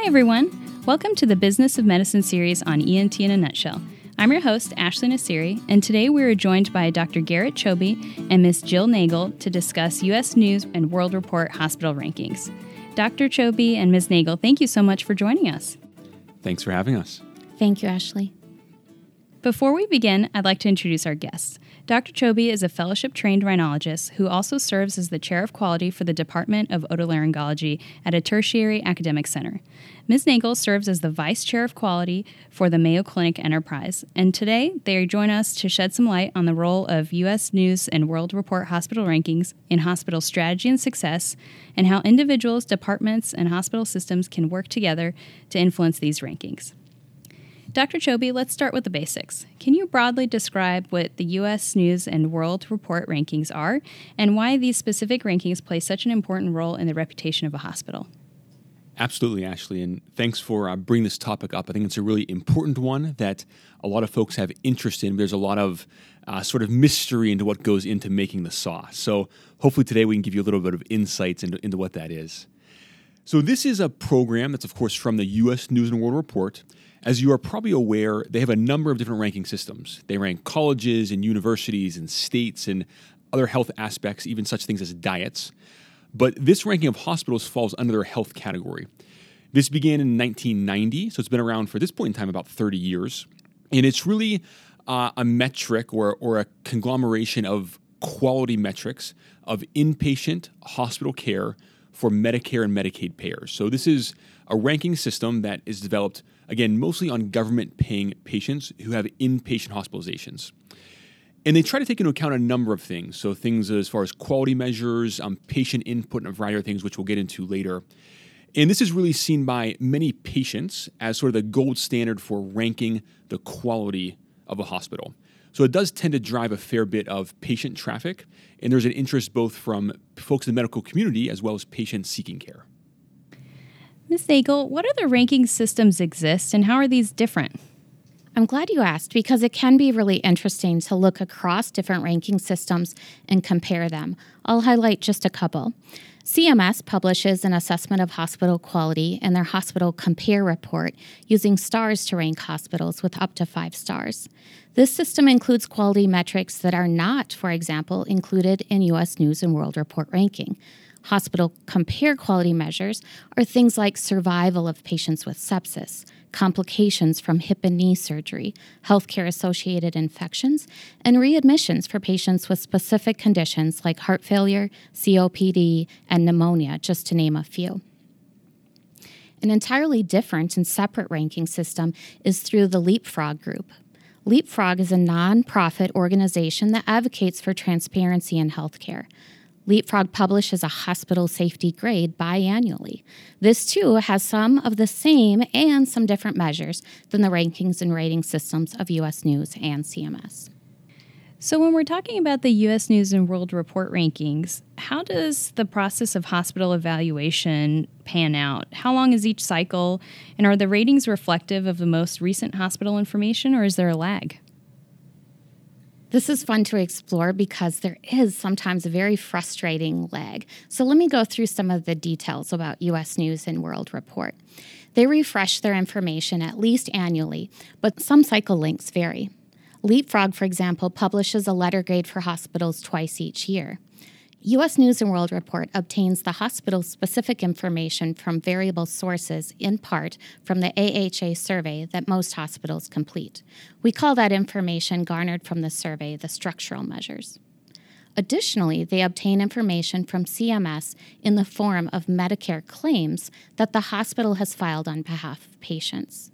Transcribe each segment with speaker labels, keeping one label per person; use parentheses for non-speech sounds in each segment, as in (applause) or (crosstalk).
Speaker 1: Hi, everyone. Welcome to the Business of Medicine series on ENT in a Nutshell. I'm your host, Ashley Nasiri, and today we are joined by Dr. Garrett Choby and Ms. Jill Nagel to discuss U.S. News and World Report hospital rankings. Dr. Choby and Ms. Nagel, thank you so much for joining us.
Speaker 2: Thanks for having us.
Speaker 3: Thank you, Ashley.
Speaker 1: Before we begin, I'd like to introduce our guests. Dr. Choby is a fellowship trained rhinologist who also serves as the chair of quality for the Department of Otolaryngology at a tertiary academic center. Ms. Nagel serves as the vice chair of quality for the Mayo Clinic Enterprise, and today they join us to shed some light on the role of U.S. News and World Report hospital rankings in hospital strategy and success, and how individuals, departments, and hospital systems can work together to influence these rankings. Dr. Choby, let's start with the basics. Can you broadly describe what the U.S. News and World Report rankings are and why these specific rankings play such an important role in the reputation of a hospital?
Speaker 2: Absolutely, Ashley, and thanks for uh, bringing this topic up. I think it's a really important one that a lot of folks have interest in. There's a lot of uh, sort of mystery into what goes into making the sauce. So hopefully today we can give you a little bit of insights into, into what that is. So this is a program that's, of course, from the U.S. News and World Report. As you are probably aware, they have a number of different ranking systems. They rank colleges and universities and states and other health aspects, even such things as diets. But this ranking of hospitals falls under their health category. This began in 1990, so it's been around for this point in time about 30 years. And it's really uh, a metric or, or a conglomeration of quality metrics of inpatient hospital care for Medicare and Medicaid payers. So this is a ranking system that is developed again, mostly on government paying patients who have inpatient hospitalizations. And they try to take into account a number of things. So, things as far as quality measures, um, patient input, and a variety of things, which we'll get into later. And this is really seen by many patients as sort of the gold standard for ranking the quality of a hospital. So it does tend to drive a fair bit of patient traffic, and there's an interest both from folks in the medical community as well as patients seeking care.
Speaker 1: Ms. Nagel, what other ranking systems exist and how are these different?
Speaker 3: I'm glad you asked because it can be really interesting to look across different ranking systems and compare them. I'll highlight just a couple. CMS publishes an assessment of hospital quality in their Hospital Compare report using stars to rank hospitals with up to five stars. This system includes quality metrics that are not, for example, included in U.S. News and World Report ranking. Hospital compare quality measures are things like survival of patients with sepsis, complications from hip and knee surgery, healthcare associated infections, and readmissions for patients with specific conditions like heart failure, COPD, and pneumonia, just to name a few. An entirely different and separate ranking system is through the Leapfrog Group. Leapfrog is a nonprofit organization that advocates for transparency in healthcare. Leapfrog publishes a hospital safety grade biannually. This too has some of the same and some different measures than the rankings and rating systems of US News and CMS.
Speaker 1: So, when we're talking about the US News and World Report rankings, how does the process of hospital evaluation pan out? How long is each cycle? And are the ratings reflective of the most recent hospital information, or is there a lag?
Speaker 3: This is fun to explore because there is sometimes a very frustrating lag. So let me go through some of the details about US News and World Report. They refresh their information at least annually, but some cycle lengths vary. Leapfrog, for example, publishes a letter grade for hospitals twice each year. U.S. News and World Report obtains the hospital specific information from variable sources, in part from the AHA survey that most hospitals complete. We call that information garnered from the survey the structural measures. Additionally, they obtain information from CMS in the form of Medicare claims that the hospital has filed on behalf of patients.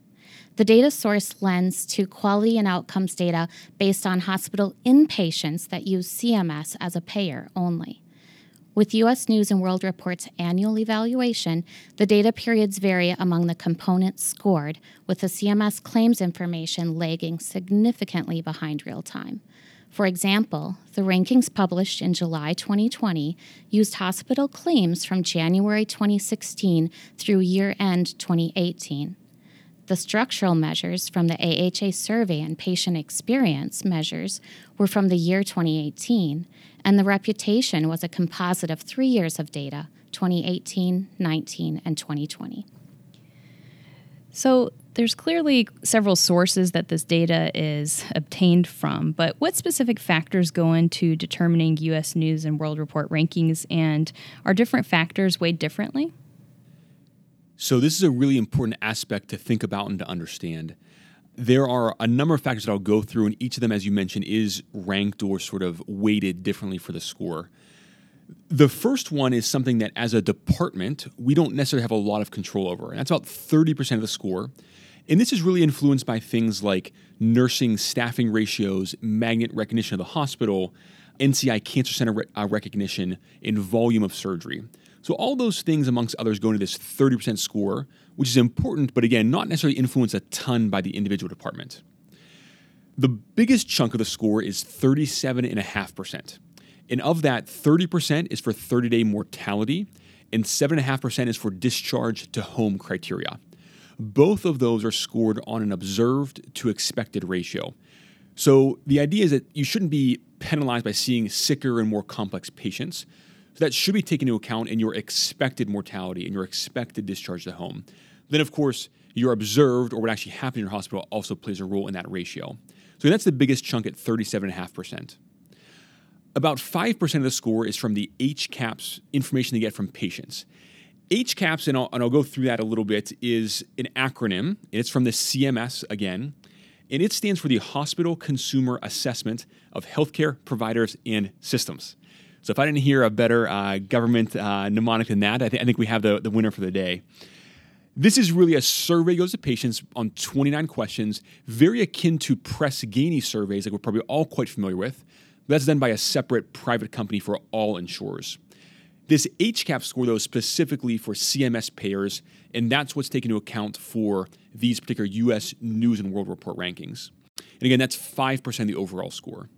Speaker 3: The data source lends to quality and outcomes data based on hospital inpatients that use CMS as a payer only. With U.S. News and World Report's annual evaluation, the data periods vary among the components scored, with the CMS claims information lagging significantly behind real time. For example, the rankings published in July 2020 used hospital claims from January 2016 through year end 2018. The structural measures from the AHA survey and patient experience measures were from the year 2018, and the reputation was a composite of three years of data 2018, 19, and 2020.
Speaker 1: So, there's clearly several sources that this data is obtained from, but what specific factors go into determining US News and World Report rankings, and are different factors weighed differently?
Speaker 2: So, this is a really important aspect to think about and to understand. There are a number of factors that I'll go through, and each of them, as you mentioned, is ranked or sort of weighted differently for the score. The first one is something that, as a department, we don't necessarily have a lot of control over, and that's about 30% of the score. And this is really influenced by things like nursing staffing ratios, magnet recognition of the hospital, NCI Cancer Center re- uh, recognition, and volume of surgery. So, all those things, amongst others, go into this 30% score, which is important, but again, not necessarily influenced a ton by the individual department. The biggest chunk of the score is 37.5%. And of that, 30% is for 30 day mortality, and 7.5% is for discharge to home criteria. Both of those are scored on an observed to expected ratio. So the idea is that you shouldn't be penalized by seeing sicker and more complex patients. So that should be taken into account in your expected mortality and your expected discharge to home. Then, of course, your observed or what actually happened in your hospital also plays a role in that ratio. So that's the biggest chunk at 37.5%. About 5% of the score is from the HCAHPS information they get from patients. HCAHPS, and I'll, and I'll go through that a little bit, is an acronym. It's from the CMS again, and it stands for the Hospital Consumer Assessment of Healthcare Providers and Systems. So if I didn't hear a better uh, government uh, mnemonic than that, I, th- I think we have the, the winner for the day. This is really a survey goes to patients on 29 questions, very akin to Press Ganey surveys that we're probably all quite familiar with. That's done by a separate private company for all insurers. This HCAHPS score, though, is specifically for CMS payers, and that's what's taken into account for these particular US News and World Report rankings. And again, that's 5% of the overall score.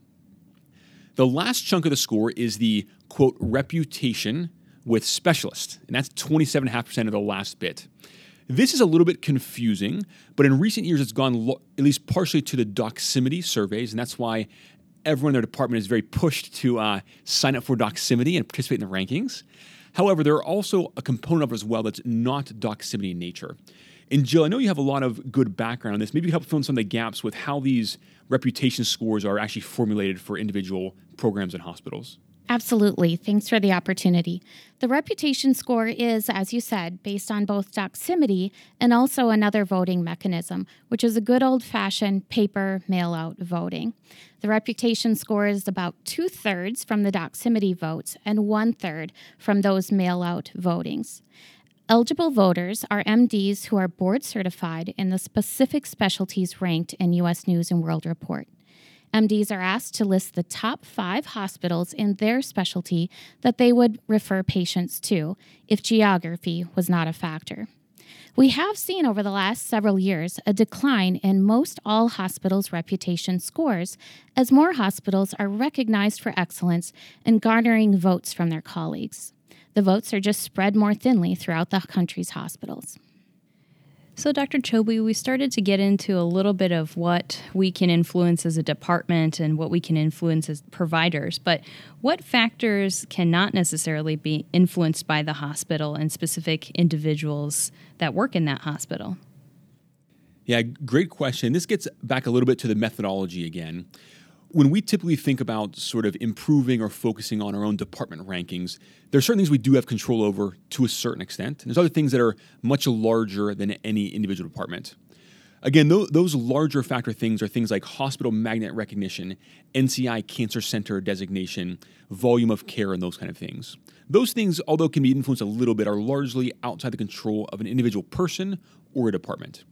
Speaker 2: The last chunk of the score is the quote reputation with specialist, and that's 27.5% of the last bit. This is a little bit confusing, but in recent years it's gone lo- at least partially to the Doximity surveys, and that's why everyone in their department is very pushed to uh, sign up for Doximity and participate in the rankings. However, there are also a component of it as well that's not Doximity in nature. And Jill, I know you have a lot of good background on this. Maybe you help fill in some of the gaps with how these reputation scores are actually formulated for individual programs and hospitals.
Speaker 3: Absolutely. Thanks for the opportunity. The reputation score is, as you said, based on both Doximity and also another voting mechanism, which is a good old fashioned paper mail out voting. The reputation score is about two thirds from the Doximity votes and one third from those mail out votings. Eligible voters are MDs who are board certified in the specific specialties ranked in U.S. News and World Report. MDs are asked to list the top five hospitals in their specialty that they would refer patients to if geography was not a factor. We have seen over the last several years a decline in most all hospitals' reputation scores as more hospitals are recognized for excellence and garnering votes from their colleagues. The votes are just spread more thinly throughout the country's hospitals.
Speaker 1: So, Dr. Choby, we started to get into a little bit of what we can influence as a department and what we can influence as providers, but what factors cannot necessarily be influenced by the hospital and specific individuals that work in that hospital?
Speaker 2: Yeah, great question. This gets back a little bit to the methodology again. When we typically think about sort of improving or focusing on our own department rankings, there are certain things we do have control over to a certain extent. And there's other things that are much larger than any individual department. Again, those larger factor things are things like hospital magnet recognition, NCI Cancer Center designation, volume of care, and those kind of things. Those things, although can be influenced a little bit, are largely outside the control of an individual person or a department.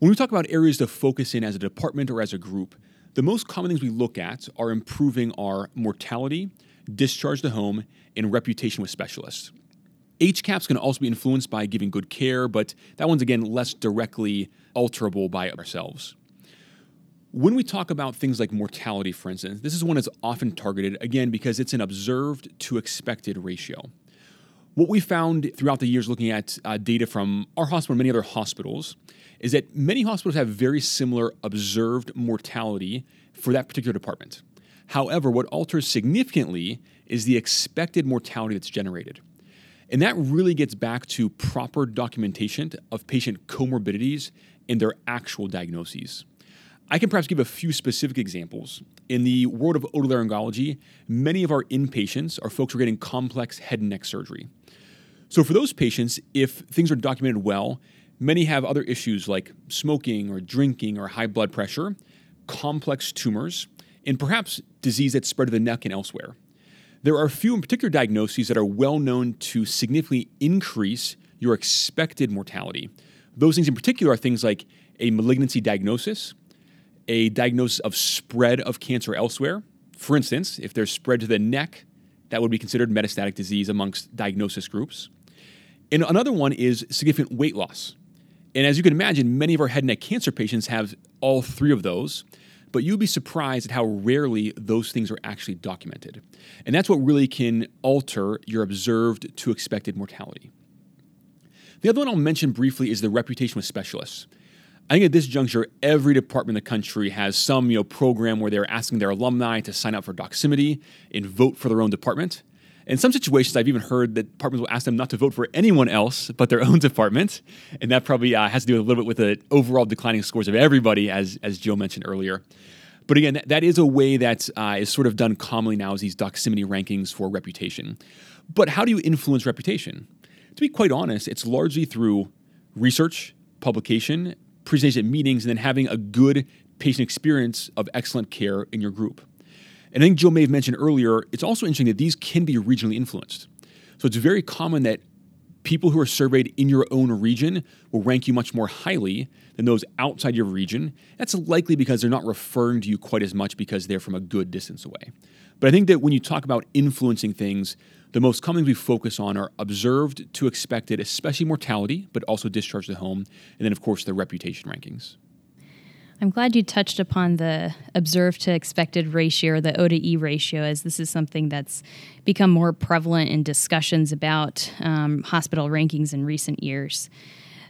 Speaker 2: When we talk about areas to focus in as a department or as a group, the most common things we look at are improving our mortality, discharge to home, and reputation with specialists. HCAHPS can also be influenced by giving good care, but that one's again less directly alterable by ourselves. When we talk about things like mortality, for instance, this is one that's often targeted, again, because it's an observed to expected ratio. What we found throughout the years looking at uh, data from our hospital and many other hospitals is that many hospitals have very similar observed mortality for that particular department. However, what alters significantly is the expected mortality that's generated. And that really gets back to proper documentation of patient comorbidities and their actual diagnoses. I can perhaps give a few specific examples. In the world of otolaryngology, many of our inpatients are folks who are getting complex head and neck surgery. So, for those patients, if things are documented well, many have other issues like smoking or drinking or high blood pressure, complex tumors, and perhaps disease that's spread to the neck and elsewhere. There are a few in particular diagnoses that are well known to significantly increase your expected mortality. Those things in particular are things like a malignancy diagnosis, a diagnosis of spread of cancer elsewhere. For instance, if there's spread to the neck, that would be considered metastatic disease amongst diagnosis groups. And another one is significant weight loss. And as you can imagine, many of our head and neck cancer patients have all three of those, but you'd be surprised at how rarely those things are actually documented. And that's what really can alter your observed to expected mortality. The other one I'll mention briefly is the reputation with specialists. I think at this juncture, every department in the country has some you know, program where they're asking their alumni to sign up for Doximity and vote for their own department. In some situations, I've even heard that departments will ask them not to vote for anyone else but their (laughs) own department, and that probably uh, has to do a little bit with the overall declining scores of everybody, as as Joe mentioned earlier. But again, that, that is a way that uh, is sort of done commonly now is these Doximity rankings for reputation. But how do you influence reputation? To be quite honest, it's largely through research, publication, presentation at meetings, and then having a good patient experience of excellent care in your group. And I think Joe may have mentioned earlier, it's also interesting that these can be regionally influenced. So it's very common that people who are surveyed in your own region will rank you much more highly than those outside your region. That's likely because they're not referring to you quite as much because they're from a good distance away. But I think that when you talk about influencing things, the most common we focus on are observed to expected, especially mortality, but also discharge to home, and then, of course, the reputation rankings.
Speaker 1: I'm glad you touched upon the observed to expected ratio or the O to E ratio, as this is something that's become more prevalent in discussions about um, hospital rankings in recent years.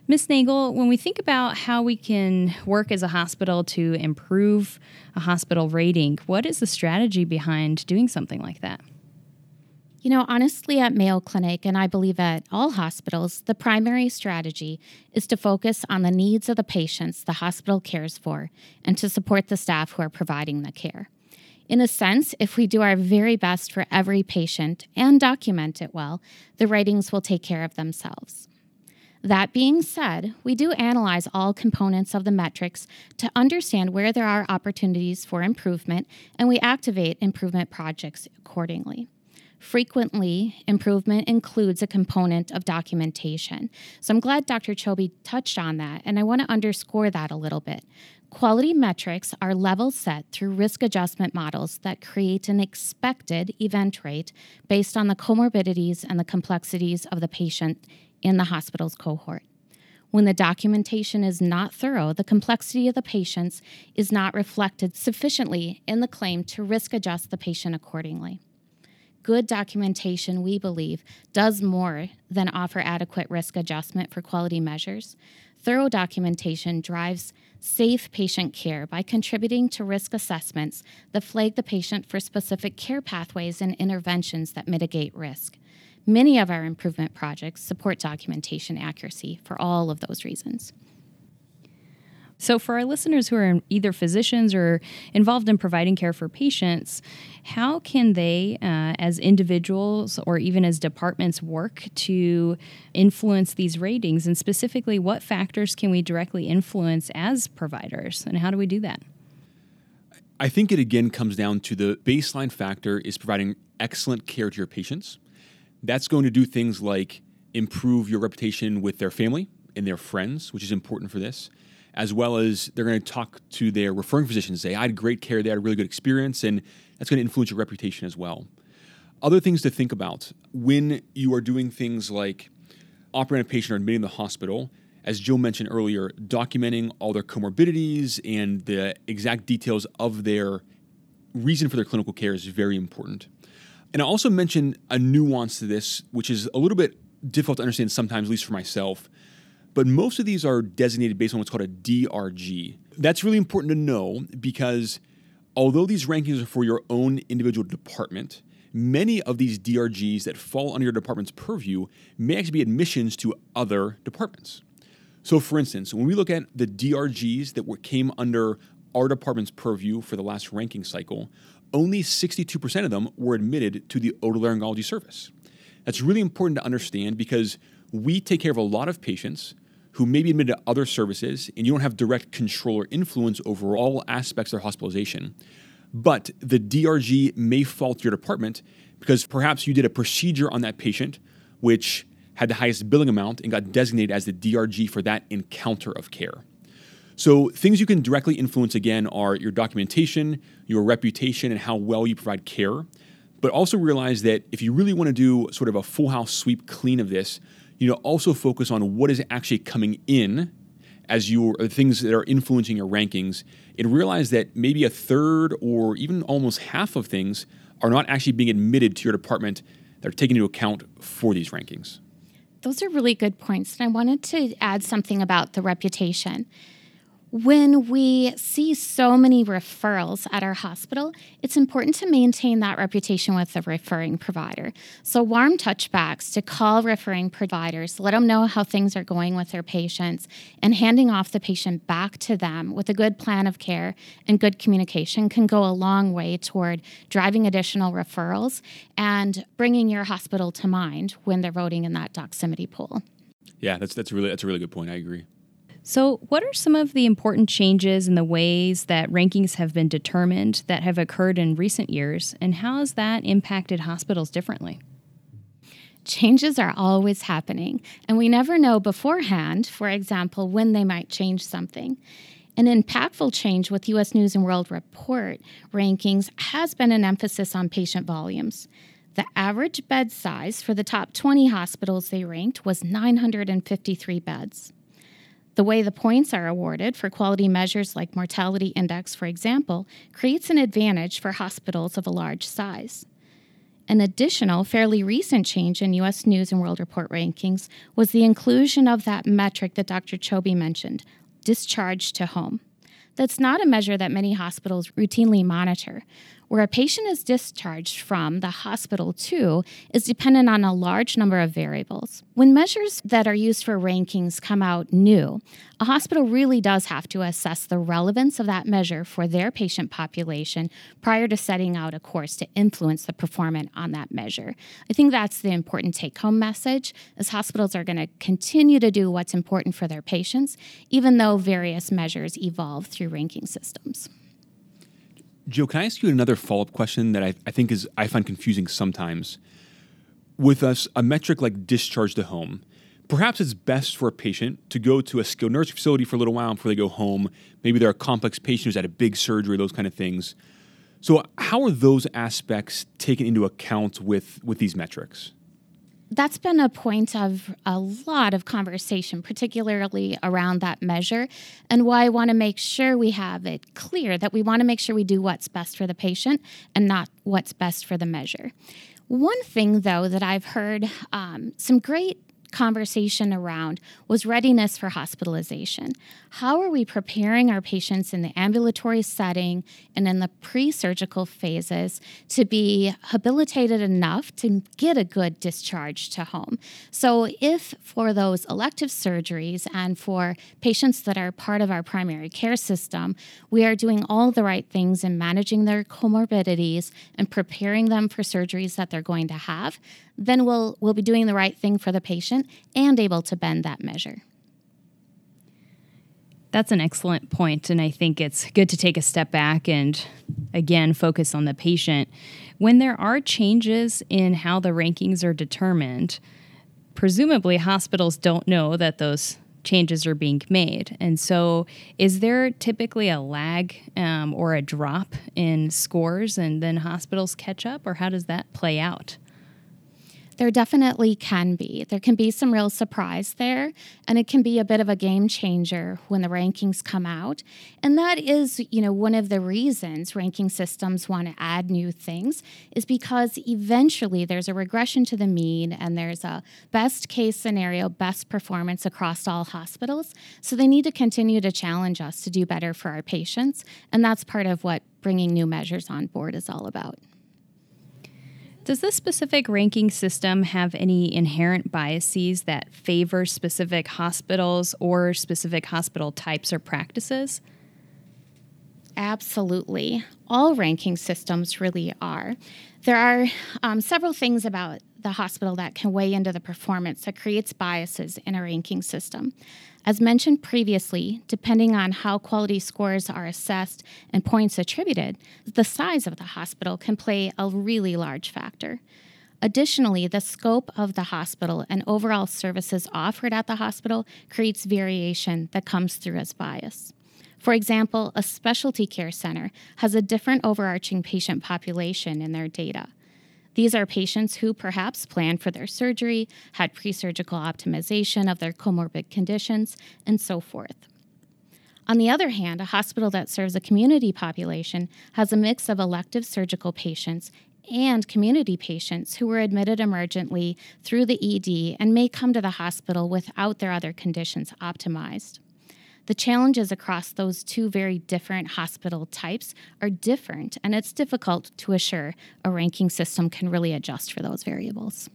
Speaker 1: Ms. Nagel, when we think about how we can work as a hospital to improve a hospital rating, what is the strategy behind doing something like that?
Speaker 3: You know, honestly, at Mayo Clinic, and I believe at all hospitals, the primary strategy is to focus on the needs of the patients the hospital cares for and to support the staff who are providing the care. In a sense, if we do our very best for every patient and document it well, the ratings will take care of themselves. That being said, we do analyze all components of the metrics to understand where there are opportunities for improvement, and we activate improvement projects accordingly. Frequently, improvement includes a component of documentation. So I'm glad Dr. Choby touched on that, and I want to underscore that a little bit. Quality metrics are level set through risk adjustment models that create an expected event rate based on the comorbidities and the complexities of the patient in the hospital's cohort. When the documentation is not thorough, the complexity of the patients is not reflected sufficiently in the claim to risk adjust the patient accordingly good documentation, we believe, does more than offer adequate risk adjustment for quality measures. Thorough documentation drives safe patient care by contributing to risk assessments that flag the patient for specific care pathways and interventions that mitigate risk. Many of our improvement projects support documentation accuracy for all of those reasons.
Speaker 1: So, for our listeners who are either physicians or involved in providing care for patients, how can they, uh, as individuals or even as departments, work to influence these ratings? And specifically, what factors can we directly influence as providers? And how do we do that?
Speaker 2: I think it again comes down to the baseline factor is providing excellent care to your patients. That's going to do things like improve your reputation with their family and their friends, which is important for this as well as they're going to talk to their referring physicians, say, I had great care, they had a really good experience, and that's going to influence your reputation as well. Other things to think about when you are doing things like operating a patient or admitting the hospital, as Joe mentioned earlier, documenting all their comorbidities and the exact details of their reason for their clinical care is very important. And I also mentioned a nuance to this, which is a little bit difficult to understand sometimes, at least for myself. But most of these are designated based on what's called a DRG. That's really important to know because although these rankings are for your own individual department, many of these DRGs that fall under your department's purview may actually be admissions to other departments. So, for instance, when we look at the DRGs that were, came under our department's purview for the last ranking cycle, only 62% of them were admitted to the otolaryngology service. That's really important to understand because we take care of a lot of patients who may be admitted to other services and you don't have direct control or influence over all aspects of their hospitalization. But the DRG may fall to your department because perhaps you did a procedure on that patient which had the highest billing amount and got designated as the DRG for that encounter of care. So, things you can directly influence again are your documentation, your reputation, and how well you provide care. But also realize that if you really want to do sort of a full house sweep clean of this, you know, also focus on what is actually coming in as your things that are influencing your rankings, and realize that maybe a third or even almost half of things are not actually being admitted to your department that are taken into account for these rankings.
Speaker 3: Those are really good points. And I wanted to add something about the reputation. When we see so many referrals at our hospital, it's important to maintain that reputation with the referring provider. So, warm touchbacks to call referring providers, let them know how things are going with their patients, and handing off the patient back to them with a good plan of care and good communication can go a long way toward driving additional referrals and bringing your hospital to mind when they're voting in that Doximity pool.
Speaker 2: Yeah, that's that's really that's a really good point. I agree.
Speaker 1: So, what are some of the important changes in the ways that rankings have been determined that have occurred in recent years, and how has that impacted hospitals differently?
Speaker 3: Changes are always happening, and we never know beforehand, for example, when they might change something. An impactful change with US News and World Report rankings has been an emphasis on patient volumes. The average bed size for the top 20 hospitals they ranked was 953 beds. The way the points are awarded for quality measures like mortality index, for example, creates an advantage for hospitals of a large size. An additional, fairly recent change in US News and World Report rankings was the inclusion of that metric that Dr. Choby mentioned discharge to home. That's not a measure that many hospitals routinely monitor, where a patient is discharged from the hospital to is dependent on a large number of variables. When measures that are used for rankings come out new, a hospital really does have to assess the relevance of that measure for their patient population prior to setting out a course to influence the performance on that measure. I think that's the important take home message as hospitals are going to continue to do what's important for their patients even though various measures evolve through ranking systems.
Speaker 2: Joe, can I ask you another follow up question that I, I think is I find confusing sometimes? With us, a metric like discharge to home, perhaps it's best for a patient to go to a skilled nursing facility for a little while before they go home. Maybe they're a complex patient who's had a big surgery, those kind of things. So, how are those aspects taken into account with, with these metrics?
Speaker 3: That's been a point of a lot of conversation, particularly around that measure, and why I want to make sure we have it clear that we want to make sure we do what's best for the patient and not what's best for the measure. One thing, though, that I've heard um, some great conversation around was readiness for hospitalization. How are we preparing our patients in the ambulatory setting and in the pre surgical phases to be habilitated enough to get a good discharge to home? So, if for those elective surgeries and for patients that are part of our primary care system, we are doing all the right things in managing their comorbidities and preparing them for surgeries that they're going to have, then we'll, we'll be doing the right thing for the patient and able to bend that measure.
Speaker 1: That's an excellent point, and I think it's good to take a step back and again focus on the patient. When there are changes in how the rankings are determined, presumably hospitals don't know that those changes are being made. And so, is there typically a lag um, or a drop in scores and then hospitals catch up, or how does that play out?
Speaker 3: There definitely can be. There can be some real surprise there, and it can be a bit of a game changer when the rankings come out. And that is, you know, one of the reasons ranking systems want to add new things is because eventually there's a regression to the mean and there's a best case scenario, best performance across all hospitals. So they need to continue to challenge us to do better for our patients, and that's part of what bringing new measures on board is all about.
Speaker 1: Does this specific ranking system have any inherent biases that favor specific hospitals or specific hospital types or practices?
Speaker 3: Absolutely. All ranking systems really are. There are um, several things about the hospital that can weigh into the performance that creates biases in a ranking system. As mentioned previously, depending on how quality scores are assessed and points attributed, the size of the hospital can play a really large factor. Additionally, the scope of the hospital and overall services offered at the hospital creates variation that comes through as bias. For example, a specialty care center has a different overarching patient population in their data. These are patients who perhaps planned for their surgery, had pre surgical optimization of their comorbid conditions, and so forth. On the other hand, a hospital that serves a community population has a mix of elective surgical patients and community patients who were admitted emergently through the ED and may come to the hospital without their other conditions optimized. The challenges across those two very different hospital types are different, and it's difficult to assure a ranking system can really adjust for those variables.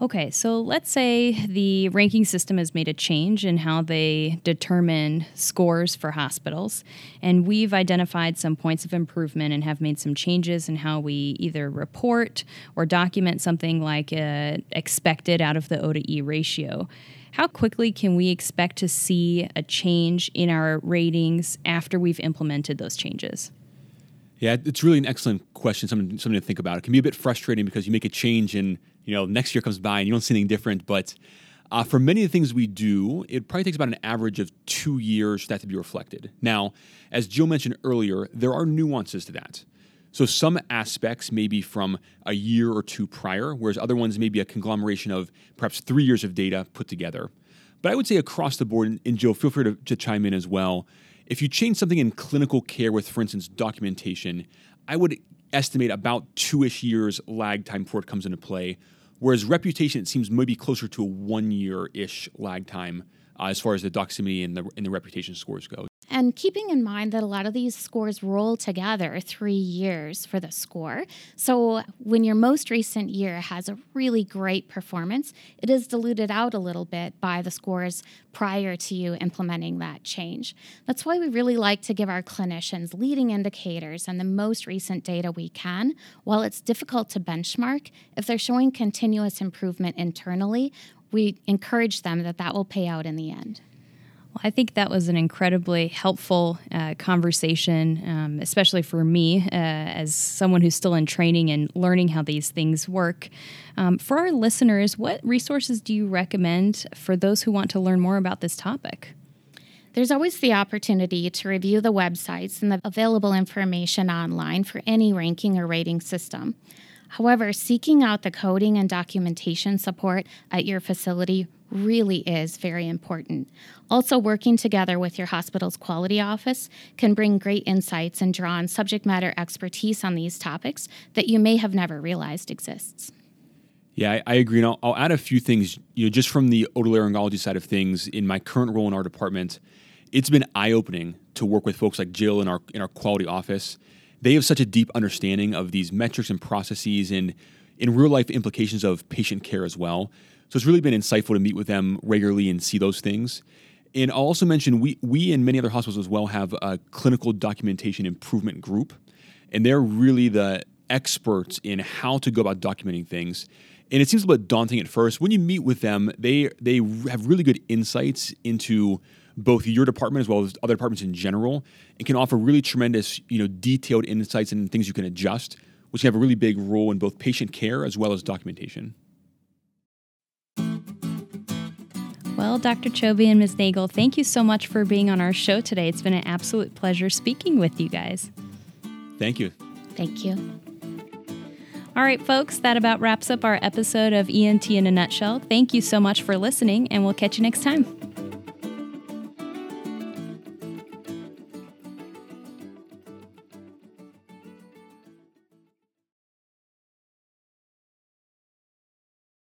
Speaker 1: Okay, so let's say the ranking system has made a change in how they determine scores for hospitals, and we've identified some points of improvement and have made some changes in how we either report or document something like a expected out of the O to E ratio. How quickly can we expect to see a change in our ratings after we've implemented those changes?
Speaker 2: Yeah, it's really an excellent question, something, something to think about. It can be a bit frustrating because you make a change and you know next year comes by and you don't see anything different. But uh, for many of the things we do, it probably takes about an average of two years for that to be reflected. Now, as Jill mentioned earlier, there are nuances to that. So some aspects may be from a year or two prior, whereas other ones may be a conglomeration of perhaps three years of data put together. But I would say across the board, and Joe, feel free to, to chime in as well. If you change something in clinical care with, for instance, documentation, I would estimate about two ish years lag time before it comes into play. Whereas reputation, it seems maybe closer to a one year ish lag time uh, as far as the doximity and the, and the reputation scores go.
Speaker 3: And keeping in mind that a lot of these scores roll together three years for the score. So when your most recent year has a really great performance, it is diluted out a little bit by the scores prior to you implementing that change. That's why we really like to give our clinicians leading indicators and the most recent data we can. While it's difficult to benchmark, if they're showing continuous improvement internally, we encourage them that that will pay out in the end.
Speaker 1: I think that was an incredibly helpful uh, conversation, um, especially for me uh, as someone who's still in training and learning how these things work. Um, for our listeners, what resources do you recommend for those who want to learn more about this topic?
Speaker 3: There's always the opportunity to review the websites and the available information online for any ranking or rating system. However, seeking out the coding and documentation support at your facility really is very important. Also, working together with your hospital's quality office can bring great insights and draw on subject matter expertise on these topics that you may have never realized exists.
Speaker 2: Yeah, I, I agree. And I'll, I'll, add a few things, you know, just from the otolaryngology side of things. In my current role in our department, it's been eye-opening to work with folks like Jill in our in our quality office they have such a deep understanding of these metrics and processes and in real life implications of patient care as well. So it's really been insightful to meet with them regularly and see those things. And I'll also mention we we and many other hospitals as well have a clinical documentation improvement group, and they're really the experts in how to go about documenting things. And it seems a bit daunting at first. When you meet with them, they they have really good insights into both your department as well as other departments in general and can offer really tremendous, you know, detailed insights and things you can adjust, which can have a really big role in both patient care as well as documentation.
Speaker 1: Well, Dr. Choby and Ms. Nagel, thank you so much for being on our show today. It's been an absolute pleasure speaking with you guys.
Speaker 2: Thank you.
Speaker 3: Thank you.
Speaker 1: All right, folks, that about wraps up our episode of ENT in a nutshell. Thank you so much for listening, and we'll catch you next time.